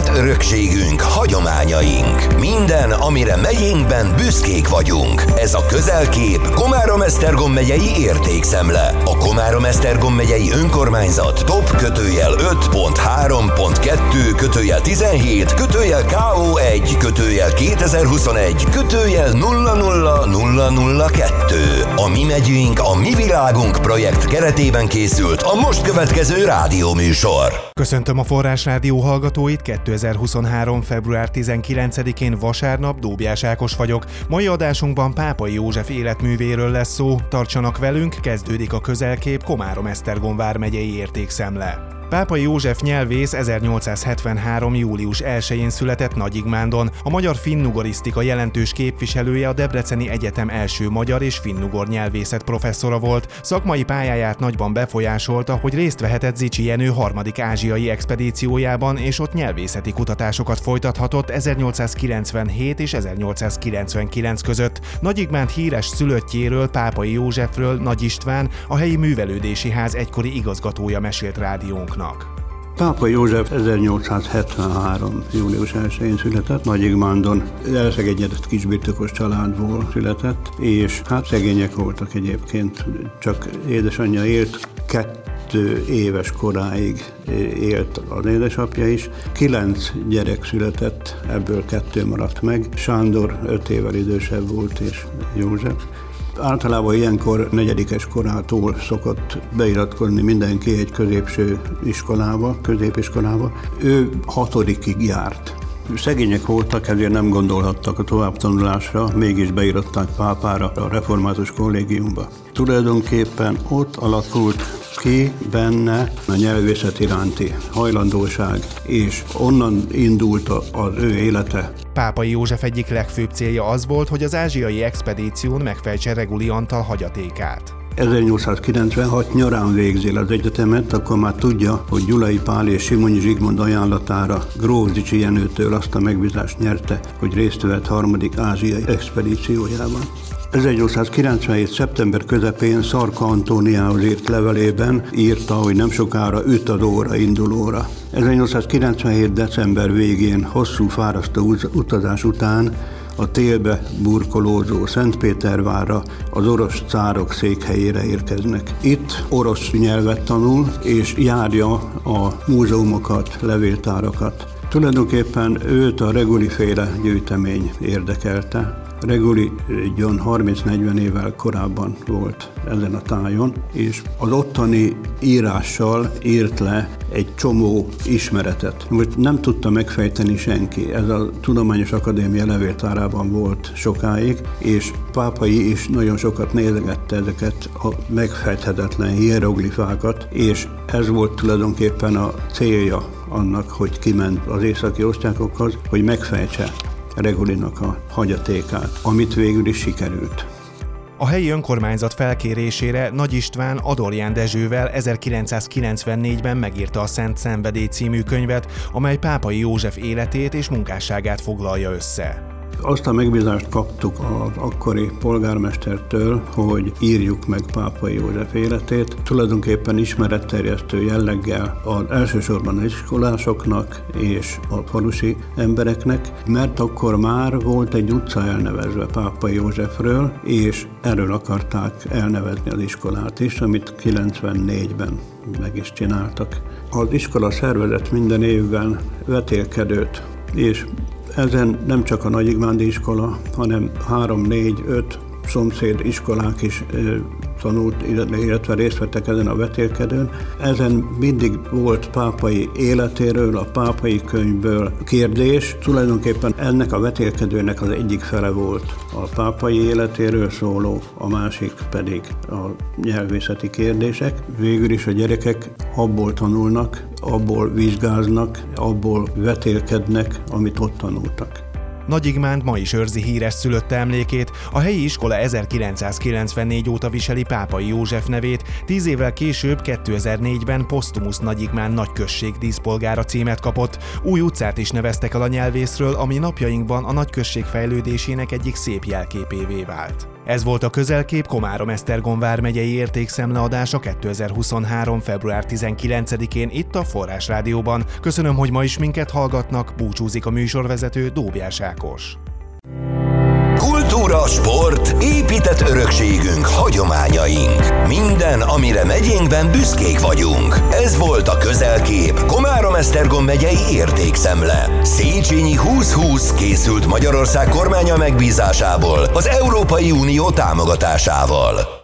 Elcsikélt örökségünk, hagyományaink. Minden, amire megyénkben büszkék vagyunk. Ez a közelkép Komárom-Esztergom megyei értékszemle. A Komárom-Esztergom megyei önkormányzat top kötőjel 5.3.2 kötőjel 17 kötőjel KO1 kötőjel 2021 kötőjel 00002. A mi megyünk, a mi világunk projekt keretében készült a most következő rádióműsor. Köszöntöm a Forrás Rádió hallgatóit, 2023. február 19-én vasárnap Dóbjás Ákos vagyok. Mai adásunkban Pápai József életművéről lesz szó. Tartsanak velünk, kezdődik a közelkép Komárom-Esztergom vármegyei értékszemle. Pápai József nyelvész 1873. július 1-én született Nagyigmándon, a magyar finnugorisztika jelentős képviselője a Debreceni Egyetem első magyar és finnugor nyelvészet professzora volt. Szakmai pályáját nagyban befolyásolta, hogy részt vehetett Zicsi Jenő harmadik ázsiai expedíciójában, és ott nyelvészeti kutatásokat folytathatott 1897 és 1899 között. Nagyigmánd híres szülöttjéről, Pápai Józsefről Nagy István, a helyi művelődési ház egykori igazgatója mesélt rádiónknak laknak. Pápa József 1873. július 1-én született, Nagyigmándon elszegegyedett kisbirtokos családból született, és hát szegények voltak egyébként, csak édesanyja élt, kettő éves koráig élt az édesapja is. Kilenc gyerek született, ebből kettő maradt meg. Sándor öt évvel idősebb volt, és József. Általában ilyenkor negyedikes korától szokott beiratkozni mindenki egy középső iskolába, középiskolába. Ő hatodikig járt. Szegények voltak, ezért nem gondolhattak a továbbtanulásra, mégis beiratták pápára a református kollégiumba. Tulajdonképpen ott alakult ki benne a nyelvészet iránti hajlandóság, és onnan indult az ő élete. Pápai József egyik legfőbb célja az volt, hogy az ázsiai expedíción megfejtse Reguli Antal hagyatékát. 1896 nyarán végzél az egyetemet, akkor már tudja, hogy Gyulai Pál és Simonyi Zsigmond ajánlatára Grózicsi Jenőtől azt a megbízást nyerte, hogy részt vett harmadik ázsiai expedíciójában. 1897. szeptember közepén Szarka Antóniához írt levelében írta, hogy nem sokára üt az óra indulóra. 1897. december végén hosszú fárasztó utazás után a télbe burkolózó Szentpétervára az orosz cárok székhelyére érkeznek. Itt orosz nyelvet tanul, és járja a múzeumokat, levéltárakat. Tulajdonképpen őt a Reguli féle gyűjtemény érdekelte. Reguli John 30-40 évvel korábban volt ezen a tájon, és az ottani írással írt le egy csomó ismeretet. Most nem tudta megfejteni senki. Ez a Tudományos Akadémia levéltárában volt sokáig, és pápai is nagyon sokat nézegette ezeket a megfejthetetlen hieroglifákat, és ez volt tulajdonképpen a célja annak, hogy kiment az északi osztrákokhoz, hogy megfejtse Regulinak a hagyatékát, amit végül is sikerült. A helyi önkormányzat felkérésére Nagy István Adorján Dezsővel 1994-ben megírta a Szent Szenvedély című könyvet, amely Pápai József életét és munkásságát foglalja össze. Azt a megbízást kaptuk az akkori polgármestertől, hogy írjuk meg Pápai József életét. Tulajdonképpen ismeretterjesztő jelleggel az elsősorban az iskolásoknak és a falusi embereknek, mert akkor már volt egy utca elnevezve Pápai Józsefről, és erről akarták elnevezni az iskolát is, amit 94-ben meg is csináltak. Az iskola szervezett minden évben vetélkedőt, és ezen nem csak a Nagyigmándi iskola, hanem három, négy, öt szomszéd iskolák is tanult, illetve részt vettek ezen a vetélkedőn. Ezen mindig volt pápai életéről, a pápai könyvből kérdés. Tulajdonképpen ennek a vetélkedőnek az egyik fele volt a pápai életéről szóló, a másik pedig a nyelvészeti kérdések. Végül is a gyerekek abból tanulnak, abból vizsgáznak, abból vetélkednek, amit ott tanultak. Nagy Igmánt ma is őrzi híres szülötte emlékét, a helyi iskola 1994 óta viseli Pápai József nevét, tíz évvel később 2004-ben Postumus Nagy Igmán nagyközség díszpolgára címet kapott, új utcát is neveztek el a nyelvészről, ami napjainkban a nagyközség fejlődésének egyik szép jelképévé vált. Ez volt a közelkép Komárom-Esztergom vármegyei értékszemleadása 2023. február 19-én itt a Forrás Rádióban. Köszönöm, hogy ma is minket hallgatnak, búcsúzik a műsorvezető Dóbjás Ákos. Kultúra, sport, épített örökségünk, hagyományaink. Minden, amire megyénkben büszkék vagyunk. Ez volt a közelkép Komárom-Esztergom megyei értékszemle. Széchenyi 2020 készült Magyarország kormánya megbízásából az Európai Unió támogatásával.